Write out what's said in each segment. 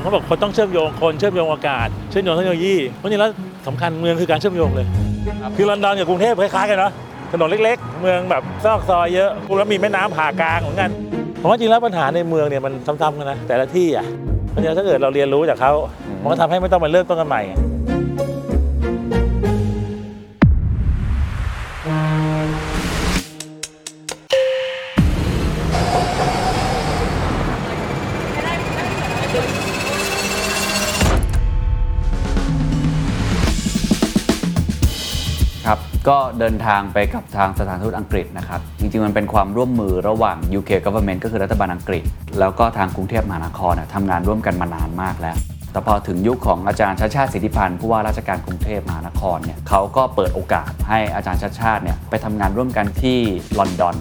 เขาบอกคนต้องเชื่อมโยงคนเชื่อมโยงอากาศเชื่อมโยงเทคโนโลยีเพราะฉะนั้นแล้วสำคัญเมืองคือการเชื่อมโยงเลย คือลอนดอนกับกรุงเทพคล้ายๆกันเนาะถนนเล็ก ๆ เมืองแบบซอกซอยเยอะแล้วมีแม่น้ำผ่ากลางเหมือนกันผมว่าจริงแล้วปัญหาในเมืองเนี่ยมันซ้ำๆกันนะแต่ละที่อะเพราะฉะนั้นถ้าเกิดเราเรียนรู้จากเขามันก็ทำให้ไม่ต้องมาเริ่มต้นกันใหม่ ก็เดินทางไปกับทางสถานทูตอังกฤษนะครับ จริงๆ มันเป็นความร่วมมือระหว่าง UK government ก็คือรัฐบาลอังกฤษ แล้วก็ทางกรุงเทพมหานครน่ะทำงานร่วมกันมานานมากแล้ว แต่พอถึงยุคของอาจารย์ชัชชาติสิทธิพันธุ์ผู้ว่าราชการกรุงเทพมหานครเนี่ยเขาก็เปิดโอกาสให้อาจารย์ชัชชาติเนี่ยไปทำงานร่วมกันที่ลอนดอน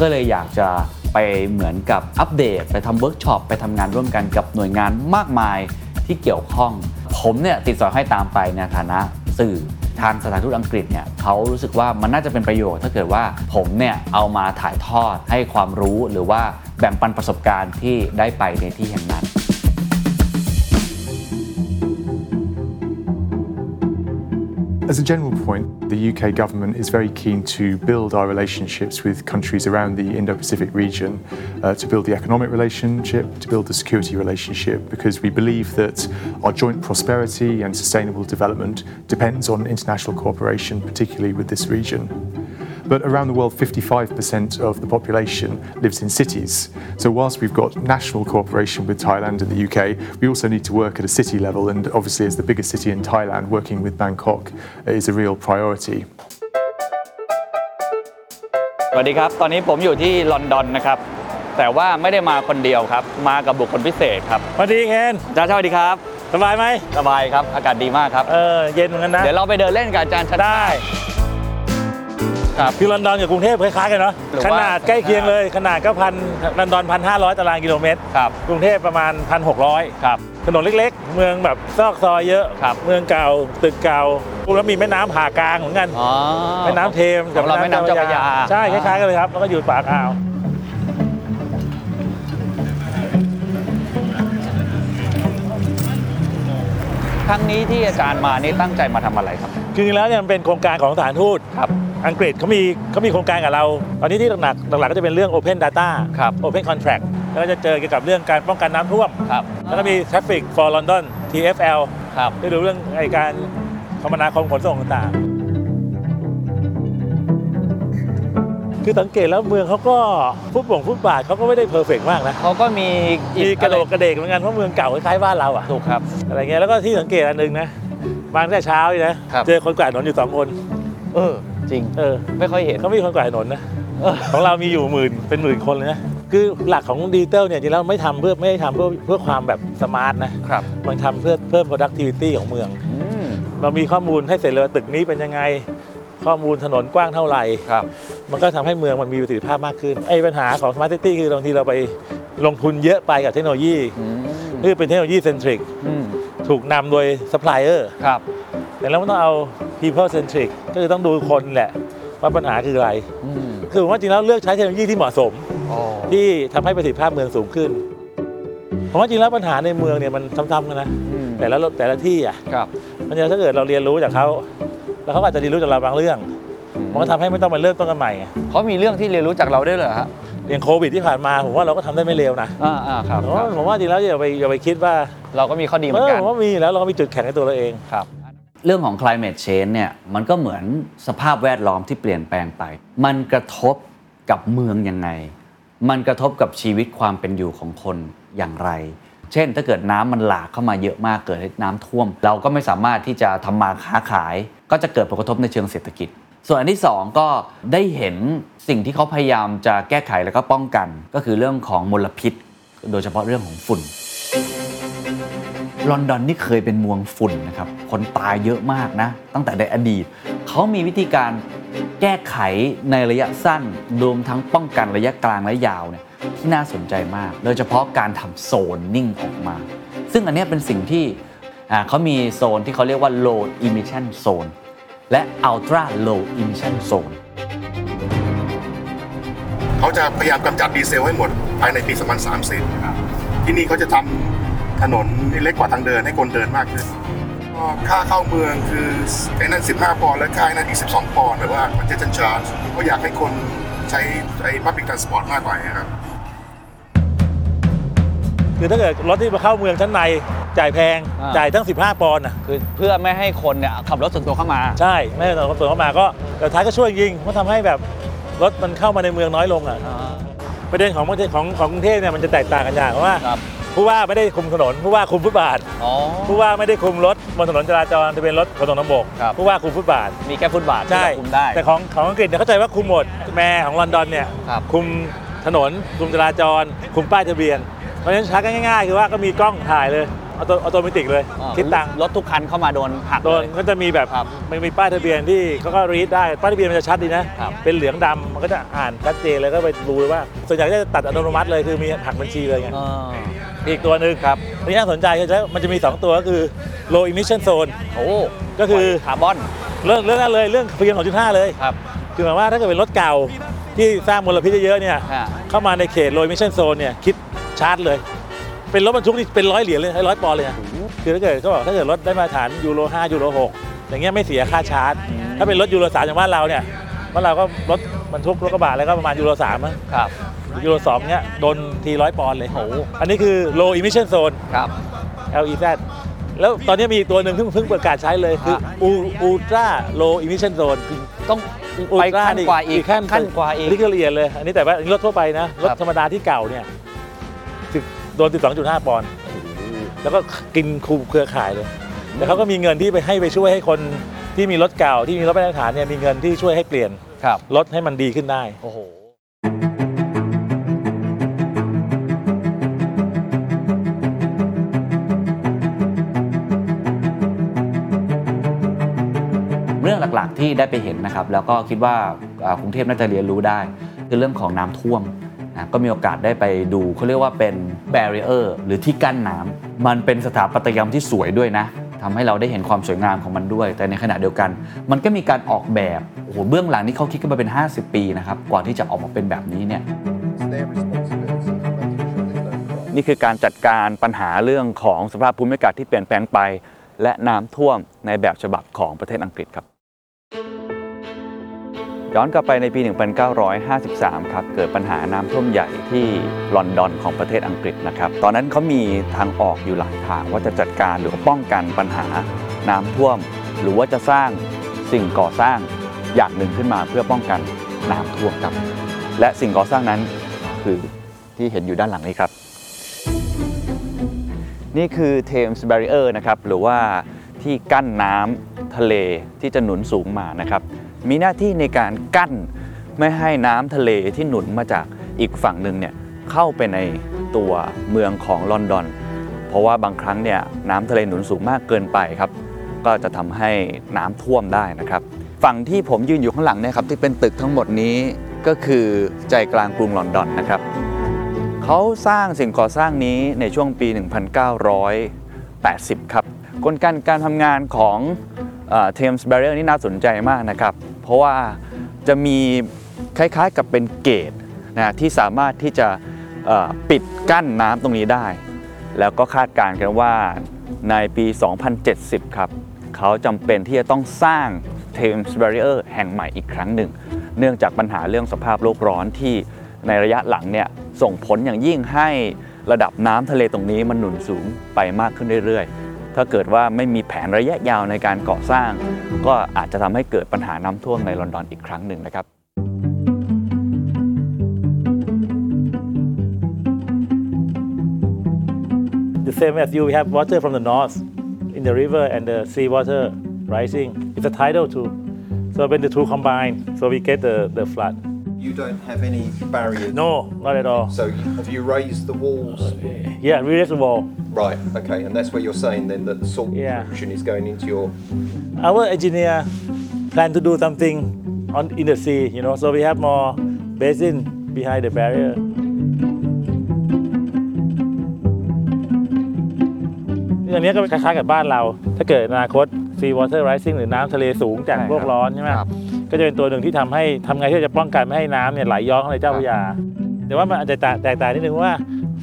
ก็เลยอยากจะไปเหมือนกับอัปเดต ไปทำเวิร์กช็อปไปทำงานร่วมกันกับหน่วยงานมากมายที่เกี่ยวข้อง ผมเนี่ยติดสอยให้ตามไปในฐานะสื่อ ทางสถานทูตอังกฤษเนี่ยเขารู้สึกว่ามันน่าจะเป็นประโยชน์ ถ้าเกิดว่าผมเนี่ยเอามาถ่ายทอดให้ความรู้หรือว่าแบ่งปันประสบการณ์ที่ได้ไปในที่แห่งนั้น As a general point, the UK government is very keen to build our relationships with countries around the Indo Pacific region, uh, to build the economic relationship, to build the security relationship, because we believe that our joint prosperity and sustainable development depends on international cooperation, particularly with this region But around the world, 55% of the population lives in cities. So, whilst we've got national cooperation with Thailand and the UK, we also need to work at a city level. And obviously, as the biggest city in Thailand, working with Bangkok is a real priority. สวัสดีครับ ตอนนี้ผมอยู่ที่ลอนดอนนะครับ แต่ว่าไม่ได้มาคนเดียวครับ มากับบุคคลพิเศษครับ สวัสดีเคน อาจารย์สวัสดีครับ สบายไหม สบายครับ อากาศดีมากครับ เออเย็นเหมือนกันนะ เดี๋ยวเราไปเดินเล่นกับอาจารย์ชัด ได้ ครับคือลอนดอนกับกรุงเทพคล้ายๆกันเนาะหรือขว่านาดใกล้เคียงเลย ขนาดก็พันลอนดอนพันห้าร้อยตารางกิโลเมตร ครับกรุงเทพประมาณพันหกร้อยครับ ถนนเล็กๆ เมืองแบบซอกซอยเยอะ ครับ เมืองเก่าตึกเก่าแล้วมีแม่น้ำผ่ากลางเหมือนกัน อ๋อ แม่น้ำเทมของเราแม่น้ำเจ้าพระยา ใช่คล้ายๆกันเลยครับแล้วก็อยู่ปากอ่าว ครั้งนี้ที่อาจารย์มานี่ตั้งใจมาทำอะไรครับ คือจริงๆแล้วเนี่ยมันเป็นโครงการของสถานทูตครับ อังกฤษเขามีเขามีโครงการกับเรา ตอนนี้ที่หนักๆหลักๆก็จะเป็นเรื่อง Open Data ครับ Open Contract แล้วก็จะเจอเกี่ยวกับเรื่องการป้องกันน้ำท่วม ครับ แล้วก็มี Traffic for London TFL ครับที่ดูเรื่องไอการคมนาคมขนส่งต่างๆ คือสังเกตแล้วเมืองเขาก็ฟุตบ่งฟุตบาทเขาก็ไม่ได้ perfect มากนะเขาก็มีมีกระโดกกระเดกเหมือนกันเพราะเมืองเก่าคล้ายๆบ้านเราอะถูกครับอะไรเงี้ยแล้วก็ที่สังเกตอันหนึ่งนะมาตั้งแต่เช้าเลยนะครับ เจอคนกวาดถนนอยู่สองคนเออ จริง เออไม่ค่อยเห็น เขามีคนกวาดถนนนะเออ ของเรามีอยู่หมื่นเป็นหมื่นคนเลยนะคือหลักของดิจิตอลเนี่ยจริงๆแล้วไม่ทำเพื่อไม่ได้ทำเพื่อเพื่อความแบบ smart นะครับมันทำเพื่อเพิ่ม productivity ของเมือง อืม เรามีข้อมูลให้เสร็จเลยว่าตึกนี้เป็นยังไง ข้อมูลถนนกว้างเท่าไหร่ ครับ มันก็ทำให้เมืองมันมีประสิทธิภาพมากขึ้น ไอ้ปัญหาของ smart city คือบางทีเราไปลงทุนเยอะไปกับเทคโนโลยีอืมที่เป็น technology centric อืมถูกนำโดยซัพพลายเออร์ครับแต่เราต้องเอา people centric ก็คือต้องดูคนแหละว่าปัญหาคืออะไร อืมคือผมว่าจริงแล้วเลือกใช้เทคโนโลยีที่เหมาะสม อ๋อที่ทำให้ประสิทธิภาพเมืองสูงขึ้นผมว่าจริงแล้วปัญหาในเมืองเนี่ยมันซ้ำๆกันนะ อืมแต่ละแต่ละที่อะ ครับ มันจะถ้าเกิดเราเรียนรู้จากเขา แล้วเขาก็อาจจะเรียนรู้จากเราบางเรื่อง มันก็ทำให้ไม่ต้องมาเริ่มต้นกันใหม่ไงเขามีเรื่องที่เรียนรู้จากเราได้วยเหรอฮะอย่างโควิดที่ผ่านมาผมว่าเราก็ทำได้ไม่เลวนะอ่าอ่าครับผมครัว่าบ ผมว่าจริงแล้วอย่าไปอย่าไปคิดว่าเราก็มีข้อดีเหมืเออนอกันผมว่ามีแล้วเราก็มีจุดแข็งในตัวเราเอง ครับ เรื่องของ climate change เนี่ยมันก็เหมือนสภาพแวดล้อมที่เปลี่ยนแปลงไป มันกระทบกับเมืองยังไง มันกระทบกับชีวิตความเป็นอยู่ของคนอย่างไร เช่น ถ้าเกิดน้ำมันหลากเข้ามาเยอะมากเกิดน้ำท่วม เราก็ไม่สามารถที่จะทำมาค้าขาย ก็จะเกิดผลกระทบในเชิงเศรษฐกิจ ส่วนอันที่สองก็ได้เห็นสิ่งที่เขาพยายามจะแก้ไขแล้วก็ป้องกัน ก็คือเรื่องของมลพิษ โดยเฉพาะเรื่องของฝุ่นลอนดอนนี่เคยเป็นเมืองฝุ่นนะครับ คนตายเยอะมากนะ ตั้งแต่ในอดีต เขามีวิธีการแก้ไขในระยะสั้น รวมทั้งป้องกันระยะกลางและยาวเนี่ย ที่น่าสนใจมาก โดยเฉพาะการทำโซนนิ่งออกมา ซึ่งอันนี้เป็นสิ่งที่เขามีโซนที่เขาเรียกว่า low emission zone และ ultra low emission zone เขาจะพยายามกำจัดดีเซลให้หมดภายในปี 2030 ที่นี่เขาจะทำถนนเล็กกว่าทางเดินให้คนเดินมากขึ้นค่าเข้าเมืองคือไอ้นั่น 15 ปอนด์และค่าไอ้นั่นอีก 12 ปอนด์แต่ว่ามันจะจันชาร์จก็อยากให้คนใช้ไอ้ public transport มากกว่าครับ คือถ้าเกิดรถที่มาเข้าเมืองชั้นในจ่ายแพงอ่า จ่ายตั้ง 15 ปอนด์อะคือเพื่อไม่ให้คนเนี่ยขับรถส่วนตัวเข้ามา ใช่ไม่ให้ตอนเขาเปิดเข้ามาก็แต่ท้ายก็ช่วยยิงเพราะทำให้แบบรถมันเข้ามาในเมืองน้อยลงอะประเด็นของประเทศของของกรุงเทพเนี่ยมันจะแตกต่างกันอย่างเพราะว่าครับ ผู้ว่าไม่ได้คุมถนนผู้ว่าคุมฟุตบาท อ๋อ ผู้ว่าไม่ได้คุมรถบนถนนจราจรจะเป็นรถขนส่งทางบกครับ ผู้ว่าคุมฟุตบาท มีแค่ฟุตบาทที่ใช่เราคุมได้ แต่ของของอังกฤษเนี่ยเข้าใจว่าคุมหมด mayor ของลอนดอนเนี่ยครับ คุมถนน คุมจราจร คุมป้ายทะเบียน เพราะฉะนั้นชักง่ายๆ คือว่าก็มีกล้องถ่ายเลย auto automatic เลยอ่าคิดตังค์รถทุกคันเข้ามาโดนหักโดนเลย ก็จะมีแบบครับมันมีป้ายทะเบียนที่เขาก็ read ได้ ป้ายทะเบียนมันจะชัดดีนะ ครับ เป็นเหลืองดำมันก็จะอ่านชัดเจนเลยก็ไปดูเลยว่า ส่วนใหญ่ก็จะตัดอัตโนมัติเลยคือมีหักบัญชีเลยไงอ่าอีกตัวหนึ่งครับที่น่าสนใจคือมันจะมี 2 ตัวก็คือ low emission zone โอ้ก็คือ คาร์บอนเรื่องเรื่องนั้นเลยเรื่อง PM 2.5 เลย ครับ คือหมายว่าถ้าเกิดเป็นรถเก่าที่สร้างมลพิษเยอะๆเนี่ย ฮะเข้ามาในเขต low emission zone เนี่ยคิด ชาร์จเลย เป็นรถบรรทุกที่เป็นร้อยเหรียญเลยให้ร้อยปอนด์เลยนะคือถ้าเกิดเขาบอกถ้าเกิดรถได้มาตรฐานยูโร5ยูโร6อย่างเงี้ยไม่เสียค่าชาร์จ ถ้าเป็นรถยูโร3อย่างบ้านเราเนี่ยบ้านเราก็รถบรรทุกรถกระบะแล้วก็ประมาณยูโร3มั้งครับยูโร2เนี่ยโดนทีร้อยปอนด์เลยโอ้อันนี้คือ low emission zone ครับ LEZ แล้วตอนนี้มีอีกตัวหนึ่งเพิ่งเพิ่งประกาศใช้เลยคือฮะ ultra low emission zone ต้องไปขั้นกว่าอีกขั้นขั้นกว่าอีกนนี้ก็ละเอียดเลย อันนี้แต่ว่าอันนี้รถทั่วไปนะ รถครับธรรมดาที่เก่าเนี่ยสิบ โดน 12.5 ปอนด์แล้วก็กินคูเครือข่ายเลยแต่เขาก็มีเงินที่ไปให้ไปช่วยให้คนที่มีรถเก่าที่มีรถมาตรฐานเนี่ยมีเงินที่ช่วยให้เปลี่ยนครับรถให้มันดีขึ้นได้โอ้โหเรื่องหลักๆที่ได้ไปเห็นนะครับ แล้วก็คิดว่าอ่ากรุงเทพน่าจะเรียนรู้ได้ คือเรื่องของน้ำท่วม นะก็มีโอกาสได้ไปดูเขาเรียกว่าเป็น barrier หรือที่กั้นน้ำมันเป็นสถาปัตยกรรมที่สวยด้วยนะทำให้เราได้เห็นความสวยงามของมันด้วย แต่ในขณะเดียวกัน มันก็มีการออกแบบโอ้โหเบื้องหลังนี่เขาคิดกันมาเป็น 50 ปีนะครับกว่าที่จะออกมาเป็นแบบนี้เนี่ยนี่คือการจัดการปัญหาเรื่องของสภาพภูมิอากาศที่เปลี่ยนแปลงไป และน้ำท่วมในแบบฉบับของประเทศอังกฤษครับ ย้อนกลับไปในปี 1953 ครับ เกิดปัญหาน้ำท่วมใหญ่ที่ลอนดอนของประเทศอังกฤษนะครับ ตอนนั้นเขามีทางออกอยู่หลายทางว่าจะจัดการหรือว่าป้องกันปัญหาน้ำท่วม หรือว่าจะสร้างสิ่งก่อสร้างอย่างหนึ่งขึ้นมาเพื่อป้องกันน้ำท่วมครับ และสิ่งก่อสร้างนั้นคือที่เห็นอยู่ด้านหลังนี้ครับ นี่คือ Thames Barrier นะครับ หรือว่าที่กั้นน้ำทะเลที่จะหนุนสูงมานะครับ มีหน้าที่ในการกั้นไม่ให้น้ำทะเลที่หนุนมาจากอีกฝั่งหนึ่งเนี่ยเข้าไปในตัวเมืองของลอนดอน เพราะว่าบางครั้งเนี่ยน้ำทะเลหนุนสูงมากเกินไปครับ ก็จะทำให้น้ำท่วมได้นะครับ ฝั่งที่ผมยืนอยู่ข้างหลังเนี่ยครับที่เป็นตึกทั้งหมดนี้ก็คือใจกลางกรุงลอนดอนนะครับเขาสร้างสิ่งก่อสร้างนี้ในช่วงปี 1980 ครับกลไกการทำงานของเทมส์แบร r เ e อร์นี่น่าสนใจมากนะครับ เพราะว่าจะมีคล้ายๆกับเป็นเกตนะที่สามารถที่จะปิดกั้นน้ำตรงนี้ได้ แล้วก็คาดการณ์กันว่าในปี 2070 ครับ เขาจำเป็นที่จะต้องสร้าง Thames Barrier แห่งใหม่อีกครั้งหนึ่ง เนื่องจากปัญหาเรื่องสภาพโลกร้อนที่ในระยะหลังเนี่ยส่งผลอย่างยิ่งให้ระดับน้ำทะเลตรงนี้มันหนุนสูงไปมากขึ้นเรื่อยๆ ถ้าเกิดว่าไม่มีแผนระยะยาวในการก่อสร้าง ก็อาจจะทำให้เกิดปัญหาน้ำท่วมในลอนดอนอีกครั้งหนึ่งนะครับ The same as you, we have water from the north in the river and the sea water rising. It's a tidal too. So when the two combine, so we get the, the flood. You don't have any barriers. No, not at all. So you- have you raised the walls? Yeah, we raise the wall. Right. Okay. And that's where you're saying then that the salt Yeah. pollution is going into your. Our engineer plan to do something on in the sea, you know, so we have more basin behind the barrier. อย่างนี้ก็คล้ายๆกับบ้านเรา ถ้าเกิดอนาคต sea water rising หรือน้ำทะเลสูงจากใช่ครับโลกร้อนใช่ไหมครับ ก็จะเป็นตัวหนึ่งที่ทำให้ทำไงที่จะป้องกันไม่ให้น้ำเนี่ยไหลย้อนเข้าในเจ้าพระยา แต่ว่ามันอาจจะแตกต่างนิดนึงว่า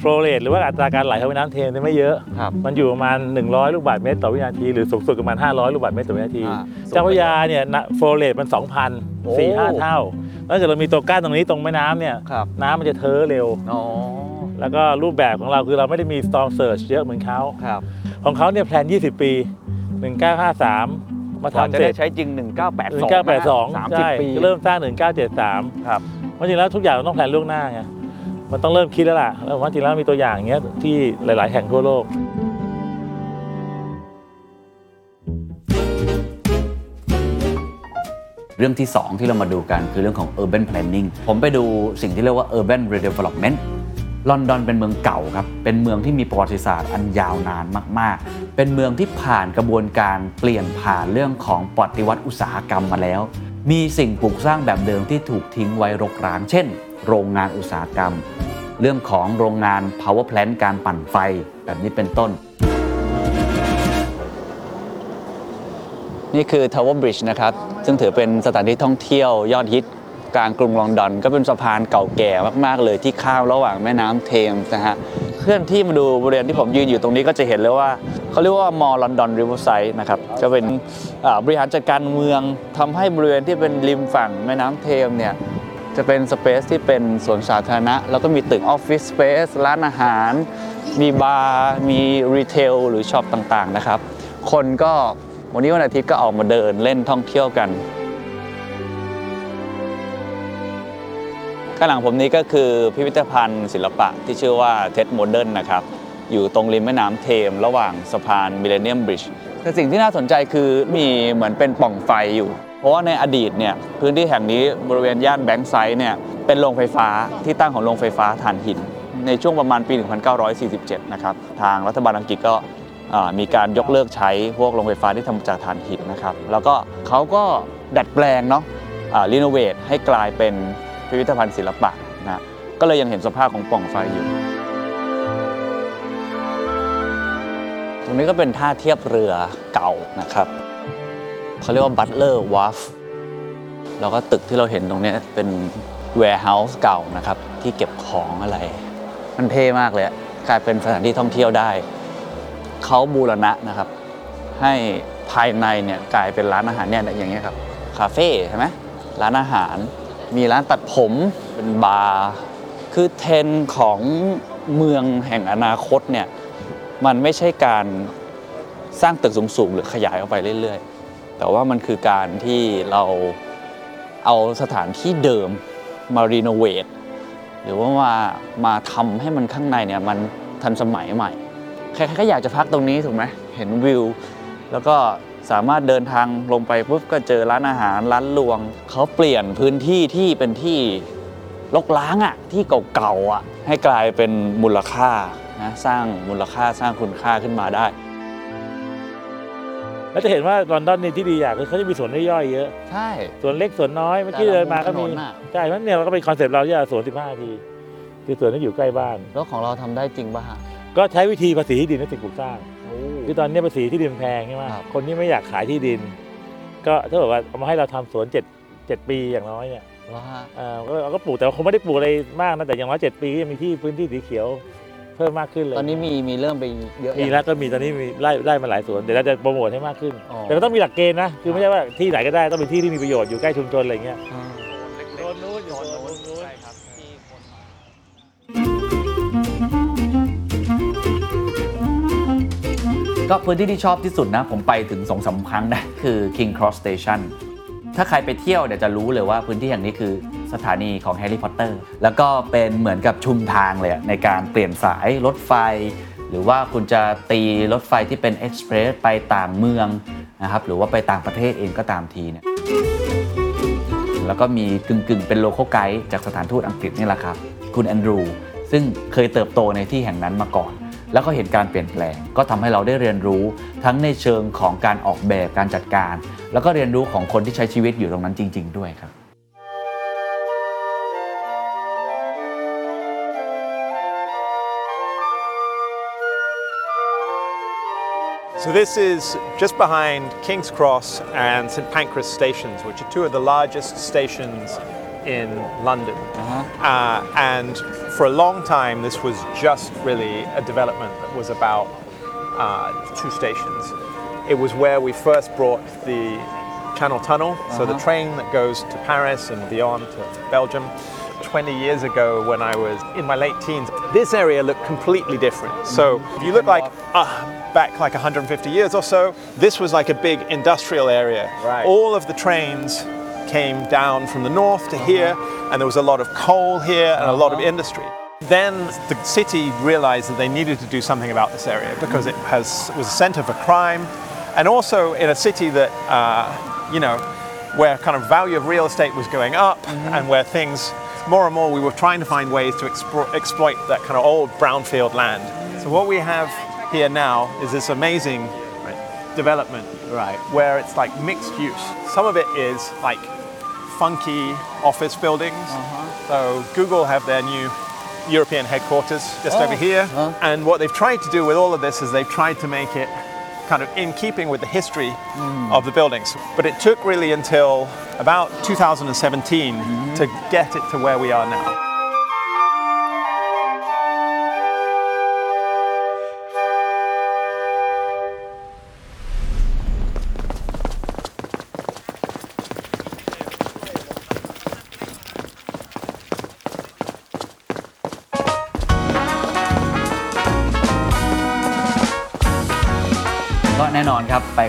flow rate หรือว่าอัตราการไหลของแม่น้ำเทมส์เนี่ยไม่เยอะ ครับ มันอยู่ประมาณ 100 ลูกบาศก์เมตรต่อวินาที หรือสูงสุดประมาณ 500 ลูกบาศก์เมตรต่อวินาที อ่าเจ้าพระยาเนี่ย flow rate มัน โอ้ 2,000 4 5 เท่าแล้วถ้าเกิดเรามีตัวกั้นตรงนี้ตรงแม่น้ำเนี่ย ครับน้ำมันจะเอ่อเร็ว อ๋อแล้วก็รูปแบบของเราคือเราไม่ได้มี storm surge เยอะเหมือนเขา ครับของเขาเนี่ย plan 20 ปี 1953 มาก่อนทำจะเสร็ได้จ ใช้จริง 1982 1982สามใช่สิบปี เริ่มสร้าง 1973 ครับ เพราะจริงแล้วทุกอย่างมันต้องแพลนล่วงหน้าไง มันต้องเริ่มคิดแล้วล่ะแล้วผมว่าจริงแล้วมีตัวอย่างอย่างเงี้ยที่หลาย ๆ แห่งทั่วโลกเรื่องที่ 2 ที่เรามาดูกันคือเรื่องของ urban planning ผมไปดูสิ่งที่เรียกว่า urban redevelopment ลอนดอนเป็นเมืองเก่าครับ เป็นเมืองที่มีประวัติศาสตร์อันยาวนานมาก ๆ เป็นเมืองที่ผ่านกระบวนการเปลี่ยนผ่านเรื่องของปฏิวัติอุตสาหกรรมมาแล้ว มีสิ่งปลูกสร้างแบบเดิมที่ถูกทิ้งไว้รกร้าง เช่น โรงงานอุตสาหกรรม เรื่องของโรงงาน power plant การปั่นไฟแบบนี้เป็นต้น นี่คือ Tower Bridge นะครับ ซึ่งถือเป็นสถานที่ท่องเที่ยวยอดฮิตกลางกรุงลอนดอน ก็เป็นสะพานเก่าแก่มาก ๆ เลยที่ข้ามระหว่างแม่น้ำเทมส์นะฮะเคลื่อนที่มาดูบริเวณที่ผมยืนอยู่ตรงนี้ก็จะเห็นเลยว่าเขาเรียกว่า More London Riverside นะครับจะเป็นบริหารจัดการเมืองทำให้บริเวณที่เป็นริมฝั่งแม่น้ำเทมส์เนี่ย จะเป็น space ที่เป็นสวนสาธารณะ แล้วก็มีตึกออฟฟิศ space ร้านอาหาร มีบาร์มี retail หรือ shop ต่างๆนะครับ คนก็วันนี้วันอาทิตย์ก็ออกมาเดินเล่นท่องเที่ยวกันข้างหลังผมนี้ก็คือพิพิธภัณฑ์ศิลปะที่ชื่อว่า Tate Modern นะครับ อยู่ตรงริมแม่น้ำเทมส์ระหว่างสะพาน Millennium Bridge แต่สิ่งที่น่าสนใจคือมีเหมือนเป็นปล่องไฟอยู่ เพราะว่าในอดีตเนี่ยพื้นที่แห่งนี้บริเวณย่าน Bankside เนี่ยเป็นโรงไฟฟ้าที่ตั้งของโรงไฟฟ้าถ่านหิน ในช่วงประมาณปี 1947 นะครับทางรัฐบาลอังกฤษก็มีการยกเลิกใช้พวกโรงไฟฟ้าที่ทำจากถ่านหินนะครับแล้วก็เขาก็ดัดแปลงเนาะรีโนเวทให้กลายเป็นพิพิธภัณฑ์ศิลปะนะก็เลยยังเห็นสภาพของป่องไฟอยู่ ตรงนี้ก็เป็นท่าเทียบเรือเก่านะครับ เขาเรียกว่า Butler Wharf แล้วก็ตึกที่เราเห็นตรงนี้เป็น warehouse เก่านะครับ ที่เก็บของอะไร มันเท่มากเลยกลายเป็นสถานที่ท่องเที่ยวได้ เขาบูรณะนะครับ ให้ภายในเนี่ยกลายเป็นร้านอาหารเนี่ยอย่างเงี้ยครับคาเฟ่ใช่ไหมร้านอาหาร มีร้านตัดผมเป็นบาร์คือเทรนของเมืองแห่งอนาคตเนี่ยมันไม่ใช่การสร้างตึกสูงๆ หรือขยายออกไปเรื่อยๆ แต่ว่ามันคือการที่เราเอาสถานที่เดิมมารีโนเวทหรือว่ามามาทำให้มันข้างในเนี่ยมันทันสมัยใหม่ ใครๆก็อยากจะพักตรงนี้ถูกไหมเห็นวิว แล้วก็สามารถเดินทางลงไปปุ๊บก็เจอร้านอาหารร้านรวง เขาเปลี่ยนพื้นที่ที่เป็นที่รกร้างอะ่ะที่เก่าๆอะให้กลายเป็นมูลค่านะสร้างมูลค่าสร้างคุณค่าขึ้นมาได้ แล้วจะเห็นว่าลอนดอนนี่ที่ดีอย่างคือเขาจะมีสวนย่อยๆเยอะใช่ สวนเล็กสวนน้อยเมื่อกี้แต่ละเดินมาก็มุมีมถนนน่ะ ใช่เพราะเนี่ยเราก็เป็นคอนเซปต์เราที่จะสวน 15นาทีคือสวนที่อยู่ใกล้บ้าน แล้วของเราทำได้จริงป่ะฮะก็ใช้วิธีภาษีที่ดินในสิ่งปลูกสร้างคือตอนนี้ภาษีที่ดินแพงใช่ไหมครับ คนที่ไม่อยากขายที่ดิน ก็ถ้าบอกว่าเอามาให้เราทำสวนเจ็ดเจ็ดปีอย่างน้อยเนี่ยว่าเอ่อก็เราก็ปลูกแต่ว่าคงไม่ได้ปลูกอะไรมากนะแต่อย่างน้อยเจ็ดปีก็ยังมีที่พื้นที่สีเขียว เพิ่มมากขึ้นเลย ตอนนี้มีมีเริ่มไปเยอะมียังแล้วก็มีตอนนี้มีไล่ไล่มาหลายสวนเดี๋ยวเราจะโปรโมทให้มากขึ้นอ๋อแต่ก็ต้องมีหลักเกณฑ์นะ คือไม่ใช่ว่าที่ไหนก็ได้ต้องเป็นที่ที่มีประโยชน์อยู่ใกล้ชุมชนอะไรเงี้ยอ่าโซนนู้นอยู่โซนนู้นใช่ครับที่คนก็พื้นที่ที่ชอบที่สุดนะ ผมไปถึงสองสามครั้งนะ คือ King Cross Station ถ้าใครไปเที่ยวเดี๋ยวจะรู้เลยว่าพื้นที่แห่งนี้คือ สถานีของแฮร์รี่พอตเตอร์แล้วก็เป็นเหมือนกับชุมทางเลยในการเปลี่ยนสายรถไฟ หรือว่าคุณจะตีรถไฟที่เป็น express ไปต่างเมืองนะครับหรือว่าไปต่างประเทศเองก็ตามทีเนี่ยแล้วก็มีกึ่งๆ เป็นโลโก้ไกด์จากสถานทูตอังกฤษนี่แหละครับ คุณแอนดรู ซึ่งเคยเติบโตในที่แห่งนั้นมาก่อน แล้วก็เห็นการเปลี่ยนแปลง ก็ทำให้เราได้เรียนรู้ทั้งในเชิงของการออกแบบการจัดการ แล้วก็เรียนรู้ของคนที่ใช้ชีวิตอยู่ตรงนั้นจริง ๆ ด้วยครับ So this is just behind King's Cross and St Pancras stations, which are two of the largest stations in London. Uh, and for a long time, this was just really a development that was about uh, two stations. It was where we first brought the Channel Tunnel, so the train that goes to Paris and beyond to Belgium. 20 years ago, when I was in my late teens, this area looked completely different. So if you look like uh, back like 150 years or so, this was like a big industrial area. Right. All of the trains came down from the north to here, and there was a lot of coal here and a lot of industry. Then the city realized that they needed to do something about this area because it has was a center for crime, and also in a city that uh, you know where kind of value of real estate was going up and where things more and more we were trying to find ways to exploit that kind of old brownfield land. So what we have here now is this amazing right, development Right. where it's like mixed use. Some of it is like funky office buildings. Uh-huh. So Google have their new European headquarters just over oh, here. And what they've tried to do with all of this is they've tried to make it kind of in keeping with the history mm. of the buildings. But it took really until about 2017 mm-hmm. to get it to where we are now.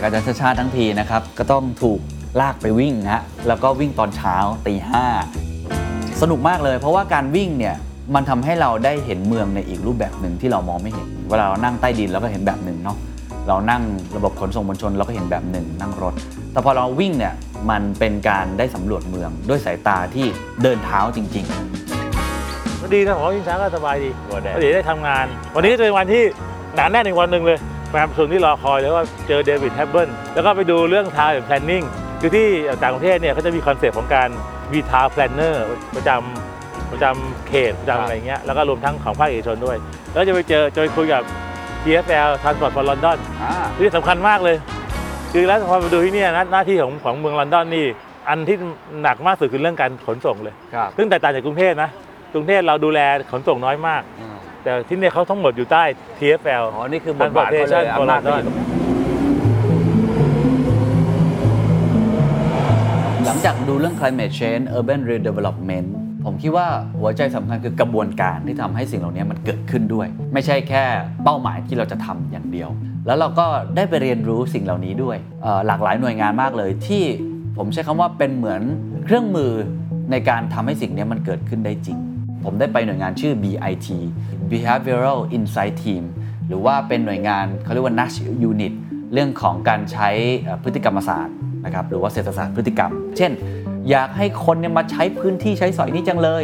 อนครับไปกับอาจารย์ชาติชาติทั้งทีนะครับ ก็ต้องถูกลากไปวิ่งฮะแล้วก็วิ่งตอนเช้าตีห้าสนุกมากเลย เพราะว่าการวิ่งเนี่ยมันทำให้เราได้เห็นเมืองในอีกรูปแบบหนึ่งที่เรามองไม่เห็น เวลาเรานั่งใต้ดินเราก็เห็นแบบหนึ่งเนาะเรานั่งระบบขนส่งมวลชนเราก็เห็นแบบหนึ่งนั่งรถ แต่พอเราวิ่งเนี่ยมันเป็นการได้สำรวจเมืองด้วยสายตาที่เดินเท้าจริงๆก็ดีนะผมว่ายิ่งช้าก็สบายดีก็เดี๋ยวได้ทำงาน วันนี้ก็จะเป็นวันที่หนาแน่นอีกวันหนึ่งเลย แฟนประชุมที่รอคอยแล้วก็เจอ David Halpern แล้วก็ไปดูเรื่อง town planning คือที่ต่างประเทศเนี่ยเขาจะมี concept ของการมี town planner ประจำประจำเขตประจำอะไรเงี้ยแล้วก็รวมทั้งของภาคเอกชนด้วย แล้วจะไปเจอจะไปคุยกับ TFL Transport for London ที่สำคัญมากเลย คือแล้วพอมาดูที่เนี่ยนะหน้าที่ของของเมืองลอนดอนนี่อันที่หนักมากสุดคือเรื่องการขนส่งเลยครับซึ่งแตกต่างจากกรุงเทพนะกรุงเทพเราดูแลขนส่งน้อยมาก แต่ที่เนี่ยเขาทั้งหมดอยู่ใต้ TFL อ๋อ นี่คือบทบาทเขาเลย Transportation for อำนาจเขาอ London ยู่ตรงนั้นหลังจากดูเรื่อง climate change urban redevelopment ผมคิดว่าหัวใจสำคัญคือกระบวนการที่ทำให้สิ่งเหล่านี้มันเกิดขึ้นด้วย ไม่ใช่แค่เป้าหมายที่เราจะทำอย่างเดียว แล้วเราก็ได้ไปเรียนรู้สิ่งเหล่านี้ด้วยเอ่อหลากหลายหน่วยงานมากเลยที่ผมใช้คำว่าเป็นเหมือนเครื่องมือในการทำให้สิ่งนี้มันเกิดขึ้นได้จริง ผมได้ไปหน่วยงานชื่อ BIT Behavioral Insight Team หรือว่าเป็นหน่วยงานเขาเรียกว่า Nash Unit เรื่องของการใช้พฤติกรรมศาสตร์นะครับหรือว่าเศรษฐศาสตร์พฤติกรรม เช่น อยากให้คนเนี่ยมาใช้พื้นที่ใช้สอยนี้จังเลย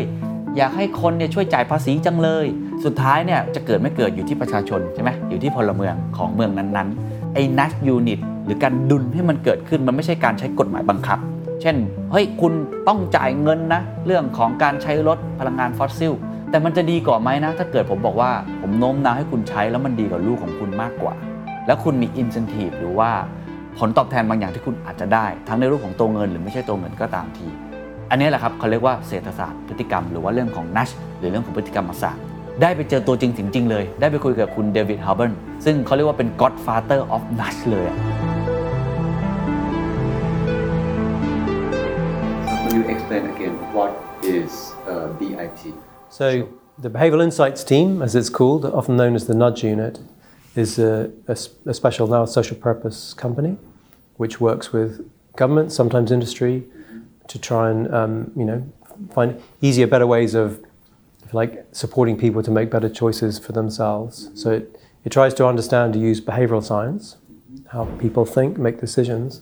อยากให้คนเนี่ยช่วยจ่ายภาษีจังเลย สุดท้ายเนี่ยจะเกิดไม่เกิดอยู่ที่ประชาชนใช่ไหมอยู่ที่พลเมืองของเมืองนั้นๆไอ้ Nash Unit หรือการดุนให้มันเกิดขึ้นมันไม่ใช่การใช้กฎหมายบังคับ เช่น เฮ้ย คุณต้องจ่ายเงินนะ เรื่องของการใช้รถพลังงานฟอสซิล แต่มันจะดีกว่าไหมนะ ถ้าเกิดผมบอกว่าผมโน้มน้าวให้คุณใช้แล้วมันดีกับลูกของคุณมากกว่า แล้วคุณมีอินเซนティブหรือว่าผลตอบแทนบางอย่างที่คุณอาจจะได้ ทั้งในรูปของตัวเงินหรือไม่ใช่ตัวเงินก็ตามที อันนี้แหละครับเขาเรียกว่าเศรษฐศาสตร์พฤติกรรม หรือว่าเรื่องของนัชหรือเรื่องของพฤติกรรมศาสตร์ ได้ไปเจอตัวจริงจริง ๆ เลย ได้ไปคุยกับคุณเดวิดฮาร์เบิลซึ่งเขาเรียกว่าเป็น godfather of Nash เลยอะ explain again what is uh, BIT? So, the Behavioural Insights Team, as it's called, often known as the Nudge Unit, is a special now social purpose company which works with government, sometimes industry, to try and um, you know find easier, better ways of, like, supporting people to make better choices for themselves. So it, it tries to understand to use behavioural science, how people think, make decisions,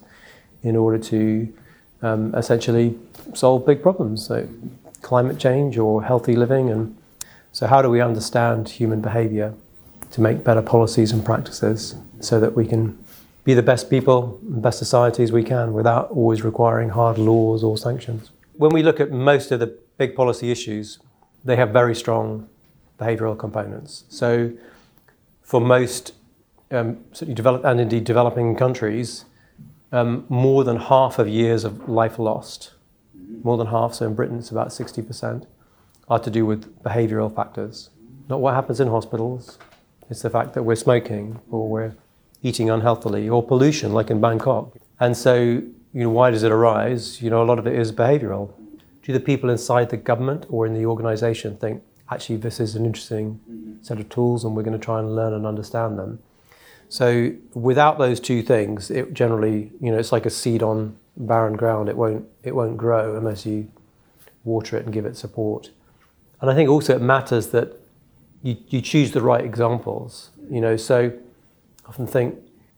in order to um, essentially solve big problems, so climate change or healthy living. And so, how do we understand human behavior to make better policies and practices so that we can be the best people, and best societies we can without always requiring hard laws or sanctions? When we look at most of the big policy issues, they have very strong behavioral components. So, for most um, certainly developed and indeed developing countries, um, more than half of years of life lost more than half, so in Britain it's about 60%, are to do with behavioral factors. Not what happens in hospitals, it's the fact that we're smoking or we're eating unhealthily or pollution, like in Bangkok. And so, you know, why does it arise? You know, a lot of it is behavioral. Do the people inside the government or in the organization think, actually, this is an interesting set of tools and we're going to try and learn and understand them? So without those two things, it generally, you know, it's like a seed on barren ground. It won't, it won't grow unless you water it and give it support. And I think also it matters that you, you choose the right examples. You know, so I often think,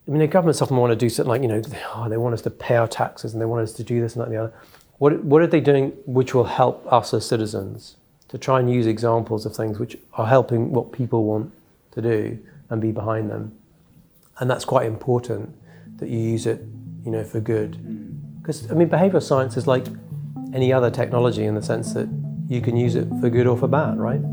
I mean, the governments often want to do something like, you know, oh, they want us to pay our taxes and they want us to do this and that and the other. What, what are they doing which will help us as citizens to try and use examples of things which are helping what people want to do and be behind them? And that's quite important that you use it, you know, for good. Because I mean, behavioral science is like any other technology in the sense that you can use it for good or for bad, right?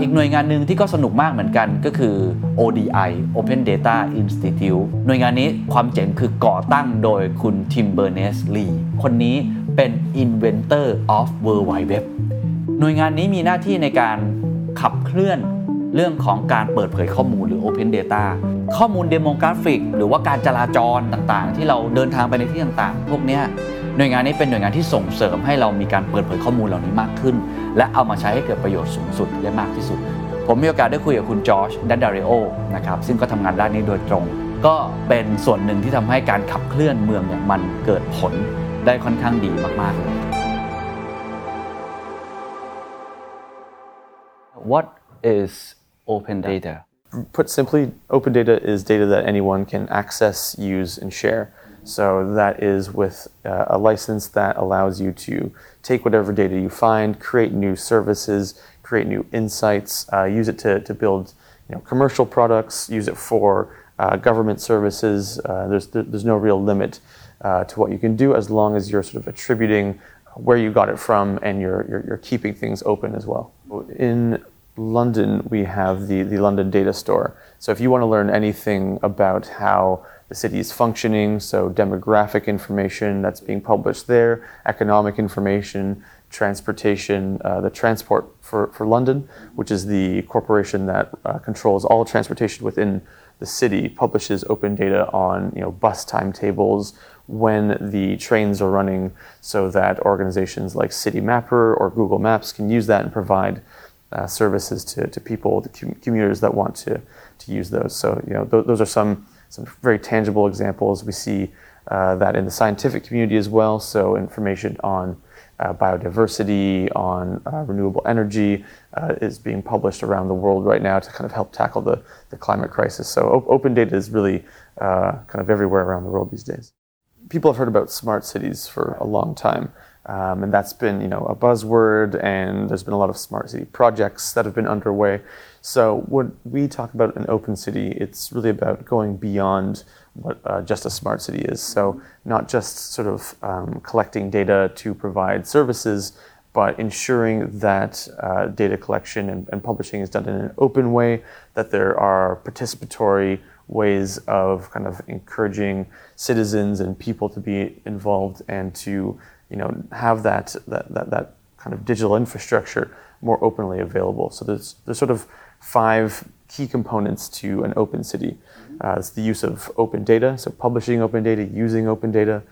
อีกหน่วยงานหนึ่งที่ก็สนุกมากเหมือนกันก็คือ ODI Open Data Institute หน่วยงานนี้ความเจ๋งคือก่อตั้งโดยคุณ Tim Berners-Lee คนนี้เป็น Inventor of World Wide Web หน่วยงานนี้มีหน้าที่ในการขับเคลื่อน เรื่องของการเปิดเผยข้อมูลหรือ Open Data ข้อมูล demographic หรือว่าการจราจรต่างๆ ที่เราเดินทางไปในที่ต่างๆ พวกนี้หน่วยงานนี้เป็นหน่วยงานที่ส่งเสริมให้เรามีการเปิดเผยข้อมูลเหล่านี้มากขึ้น และเอามาใช้ให้เกิดประโยชน์สูงสุดและมากที่สุด ผมมีโอกาสได้คุยกับคุณจอร์จดันดาริโอนะครับซึ่งก็ทำงานด้านนี้โดยตรง ก็เป็นส่วนหนึ่งที่ทำให้การขับเคลื่อนเมืองเนี่ยมันเกิดผลได้ค่อนข้างดีมากๆเลย What is open data Put simply, open data is data that anyone can access, use, and share. So that is with uh, a license that allows you to take whatever data you find, create new services, create new insights, uh, use it to, to build you know, commercial products, use it for uh, government services. Uh, there's, there's no real limit uh, to what you can do as long as you're sort of attributing where you got it from and you're, you're, you're keeping things open as well. In London, we have the, the London Data Store. So if you want to learn anything about how the city is functioning, so demographic information that's being published there, economic information, transportation, uh, the Transport for, for London, which is the corporation that uh, controls all transportation within the city, publishes open data on you know bus timetables, when the trains are running, so that organizations like City Mapper or Google Maps can use that and provide uh, services to, to people, the com- commuters that want to, to use those. So, you know, th- those are some, some very tangible examples. We see uh, that in the scientific community as well. So, information on uh, biodiversity, on uh, renewable energy uh, is being published around the world right now to kind of help tackle the, the climate crisis. So, o- open data is really uh, kind of everywhere around the world these days. People have heard about smart cities for a long time. Um, and that's been, you know, a buzzword, and there's been a lot of smart city projects that have been underway. So when we talk about an open city, it's really about going beyond what uh, just a smart city is. So not just sort of um, collecting data to provide services, but ensuring that uh, data collection and, and publishing is done in an open way, that there are participatory ways of kind of encouraging citizens and people to be involved and to you know, have that, that, that, that kind of digital infrastructure more openly available. So there's, there's sort of five key components to an open city. Uh, it's the use of open data, so publishing open data, using open data,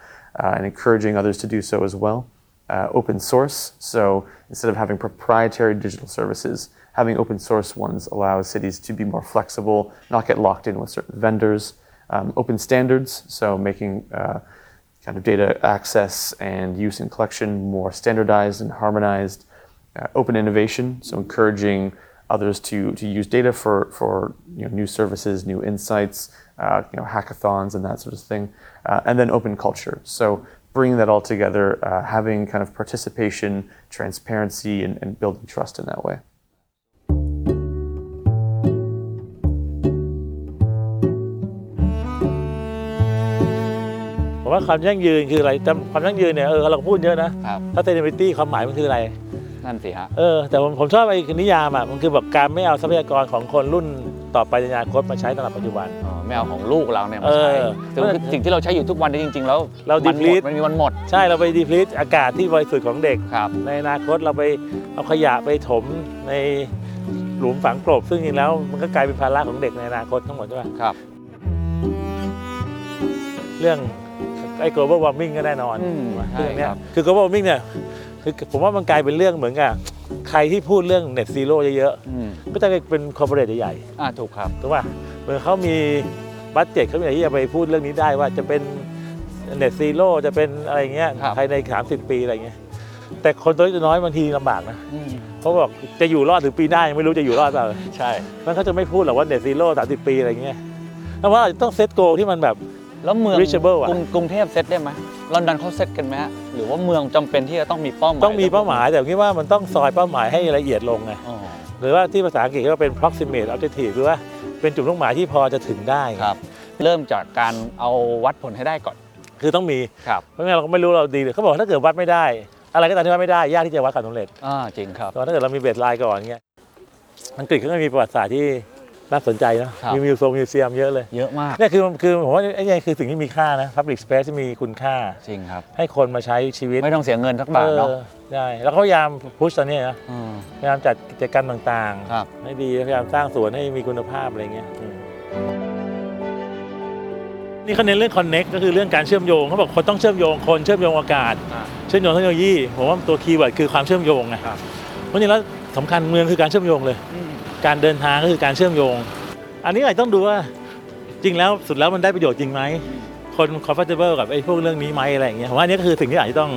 uh, and encouraging others to do so as well. Uh, open source, so instead of having proprietary digital services, having open source ones allows cities to be more flexible, not get locked in with certain vendors. Um, open standards, so making uh, kind of data access and use and collection more standardized and harmonized. Uh, open innovation, so encouraging others to, to use data for, for you know, new services, new insights, uh, you know, hackathons and that sort of thing. Uh, and then open culture, so bringing that all together, uh, having kind of participation, transparency, and, and building trust in that way. ว่าความยั่งยืนคืออะไรจำความยั่งยืนเนี่ยเออเราพูดเยอะนะครับ sustainability ความหมายมันคืออะไร นั่นสิฮะ เออแต่ผมผมชอบไอ้นิยามอะมันคือแบบการไม่เอาทรัพยากรของคนรุ่นต่อไปในอนาคตมาใช้ตลอดปัจจุบัน อ๋อไม่เอาของลูกเราเนี่ยมาใช้เออซึ่งสิ่งที่เราใช้อยู่ทุกวันนี้จริง ๆ แล้วเรามันหมด deplete มันมีวันหมด ใช่เราไปดีพลิตอากาศที่บริสุทธิ์ของเด็ก ครับ ในอนาคตเราไปเอาขยะไปถมในหลุมฝังกลบ ซึ่งจริงแล้วมันก็กลายเป็นภาระของเด็กในอนาคตทั้งหมดใช่ไหมครับ เรื่อง ไอ้ global warming ก็แน่นอนอืมใช่เรื่องเนี้ยครับ คือ global warming เนี่ยคือผมว่ามันกลายเป็นเรื่องเหมือนกับใครที่พูดเรื่อง net zero เยอะอืมๆก็จะเป็น corporate ใหญ่อ่าถูกครับ ๆถูกป่ะเหมือนเขามี budget เขามีอะไรที่จะไปพูดเรื่องนี้ได้ว่าจะเป็น net zero จะเป็นอะไรเงี้ยครับ ภายใน 30 ปีอะไรเงี้ยแต่คนตัวเล็กตัวน้อยบางทีลำบากนะอืมเขาบอกจะอยู่รอดถึงปีหน้ายังไม่รู้จะอยู่รอดเปล่า ใช่ มันเขาจะไม่พูดหรอกว่า net zero 30ปีอะไรเงี้ยแต่ว่าต้อง set goal ที่มันแบบ แล้วเมือง reachable อะ กรุงกรุงเทพเซตได้ไหมลอนดอนเขาเซตกันไหมฮะหรือว่าเมืองจำเป็นที่จะต้องมีเป้าหมายต้องมีเป้าหมายแต่ผมคิดว่ามันต้องซอยเป้าหมายให้ละเอียดลงไงอ๋อหรือว่าที่ภาษาอังกฤษก็เป็น proximate objective คือว่าเป็นจุดมุ่งหมายที่พอจะถึงได้ ครับ เริ่มจากการเอาวัดผลให้ได้ก่อนคือต้องมี ครับเพราะงั้นเราก็ไม่รู้เราดีเลยเขาบอกถ้าเกิดวัดไม่ได้ อะไรก็ตามที่วัดไม่ได้ยากที่จะวัดความสำเร็จอ่าจริงครับ แต่ว่าถ้าเกิดเรามีเบสไลน์ก่อนเงี้ยอังกฤษเขาก็มีประวัติศาสตร์ที่ น่าสนใจนะครับมี muse museum เยอะเลย เยอะมากเนี่ยคือคือผมว่าไอ้เนี่ยคือสิ่งที่มีค่านะ Public Space ที่มีคุณค่า จริงครับ ให้คนมาใช้ชีวิต ไม่ต้องเสียเงินสักบาทเนาะออใช่แล้วเขาพยายาม push ตอนนี้นะมพยายามจัดกิจกรรมต่างครับๆให้ดีพยายามสร้างสวนให้มีคุณภาพอะไรเงี้ยอืมนี่เขาเน้นเรื่อง connect ก็คือเรื่องการเชื่อมโยงเขาบอกคนต้องเชื่อมโยงคนเชื่อมโยงอากาศ เชื่อมโยงเทคโนโลยีผมว่าตัว keyword คือความเชื่อมโยงไงเพราะฉะนั้นแล้วสำคัญเมืองคือการเชื่อมโยงเลย การเดินทางก็คือการเชื่อมโยง อันนี้อาจต้องดูว่าจริงแล้วสุดแล้วมันได้ประโยชน์จริงไหมคน comfortable กับไอ้พวกเรื่องนี้ไหมอะไรอย่างเงี้ยผมว่าอันนี้ก็คือสิ่งที่อาจจะต้อง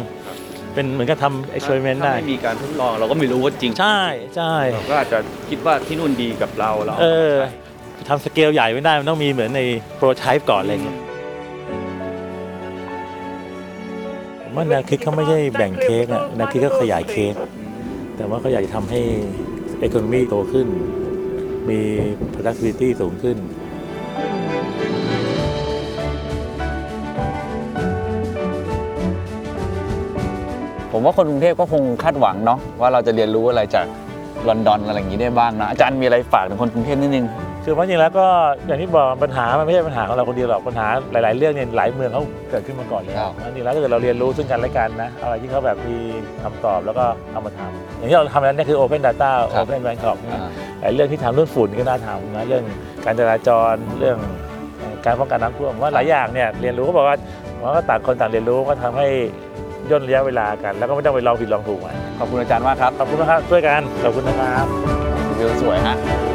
เป็นเหมือนกับทำ experiment ได้ถ้าไม่มีการทดลองเราก็ไม่รู้ว่าจริงใช่ใช่เราก็อาจจะคิดว่าที่นู่นดีกับเราเราเออทำสเกลใหญ่ไม่ได้มันต้องมีเหมือนในโปรโตไทป์ก่อนอะไรเงี้ยผมว่าแนวคิดเขาไม่ใช่แบ่งเค้กอะแนวคิดเขาขยายเค้กแต่ว่าเขาอยากจะทำให้ economy โตขึ้น มี productivity สูงขึ้น ผมว่าคนกรุงเทพก็คงคาดหวังเนาะว่าเราจะเรียนรู้อะไรจากลอนดอนอะไรอย่างนี้ได้บ้างนะ อาจารย์มีอะไรฝากถึงคนกรุงเทพนิดนึง คือเพราะจริงแล้วก็อย่างที่บอกปัญหามันไม่ใช่ปัญหาของเราคนเดียวหรอกปัญหาหลาย ๆ เรื่องเนี่ยหลายเมืองเขาเกิดขึ้นมาก่อนแล้วครับอันนี้แล้วถ้าเกิดเราเรียนรู้ซึ่งกันและกันนะอะไรที่เขาแบบมีคำตอบแล้วก็เอามาทำอย่างที่เราทำแล้วเนี่ยคือ Open Data Open Bangkok อ่าหลายเรื่องที่ทำเรื่องฝุ่นก็น่าทำนะเรื่องการจราจรเรื่องเอ่อการป้องกันน้ำท่วมว่าหลายอย่างเนี่ยเรียนรู้ก็บอกว่าว่าก็ต่างคนต่างเรียนรู้ก็ทำให้ย่นระยะเวลากัน แล้วก็ไม่ต้องไปลองผิดลองถูกไว้ขอบคุณอาจารย์มากครับขอบคุณนะครับช่วยกันขอบคุณนะครับวิวสวยฮะค